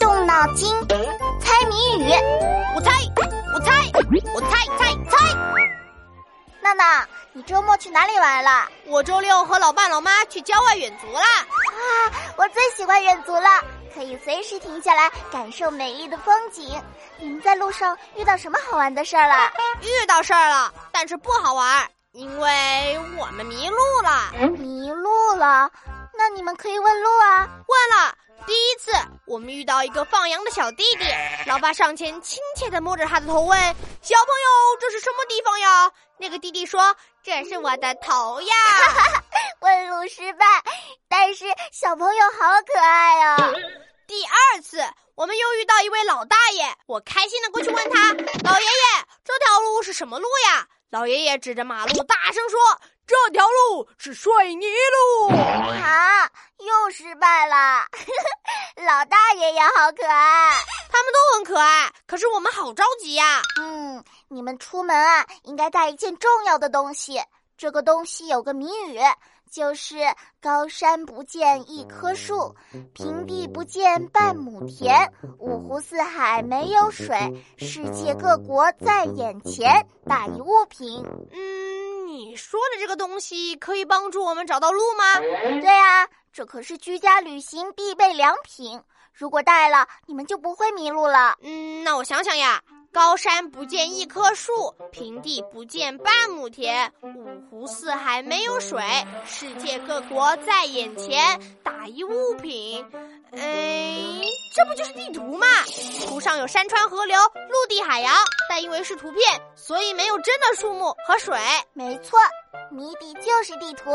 动脑筋，猜谜语。我猜，我猜，我猜猜猜。娜娜，你周末去哪里玩了？我周六和老爸老妈去郊外远足啦。啊，我最喜欢远足了，可以随时停下来感受美丽的风景。你们在路上遇到什么好玩的事儿了？遇到事儿了，但是不好玩，因为我们迷路了。迷路了？那你们可以问路啊。问了。第一次，我们遇到一个放羊的小弟弟，老爸上前亲切地摸着他的头，问：“小朋友，这是什么地方呀？”那个弟弟说：“这是我的头呀。”问路失败，但是小朋友好可爱啊。第二次，我们又遇到一位老大爷，我开心地过去问他：“老爷爷，这条路是什么路呀？”老爷爷指着马路大声说：“这条路是水泥路。”啊，又失败了。老大爷也好可爱，他们都很可爱，可是我们好着急呀。嗯，你们出门啊，应该带一件重要的东西。这个东西有个谜语。就是高山不见一棵树，平地不见半亩田，五湖四海没有水，世界各国在眼前，大一物品。嗯，你说的这个东西可以帮助我们找到路吗？对啊，这可是居家旅行必备良品，如果带了，你们就不会迷路了。嗯，那我想想呀。高山不见一棵树，平地不见半亩田，五湖四海没有水，世界各国在眼前，打一物品。哎，这不就是地图吗？图上有山川河流、陆地海洋，但因为是图片，所以没有真的树木和水。没错，谜底就是地图。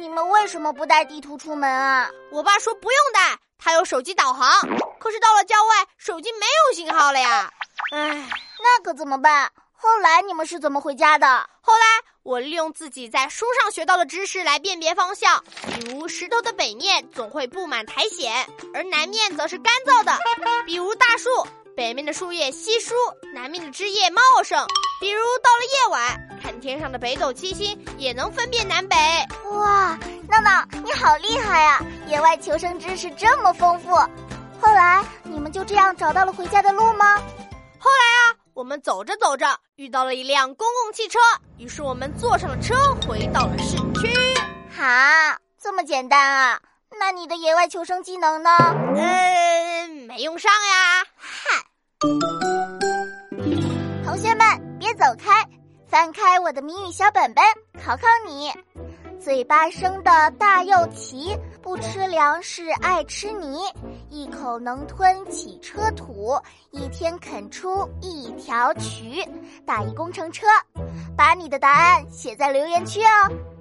你们为什么不带地图出门啊？我爸说不用带，他有手机导航。可是到了郊外，手机没有信号了呀。唉，那可怎么办？后来你们是怎么回家的？后来我利用自己在书上学到的知识来辨别方向，比如石头的北面总会布满苔藓，而南面则是干燥的；比如大树，北面的树叶稀疏，南面的枝叶茂盛；比如到了夜晚，看天上的北斗七星也能分辨南北。哇，闹闹，你好厉害呀！野外求生知识这么丰富。后来你们就这样找到了回家的路吗？后来啊，我们走着走着遇到了一辆公共汽车，于是我们坐上了车，回到了市区。哈，这么简单啊？那你的野外求生技能呢？呃，没用上呀。嗨，同学们别走开，翻开我的谜语小本本，考考你。嘴巴生的大又齐，不吃粮食爱吃泥，一口能吞几车土，一天啃出一条渠，打一工程车。把你的答案写在留言区哦。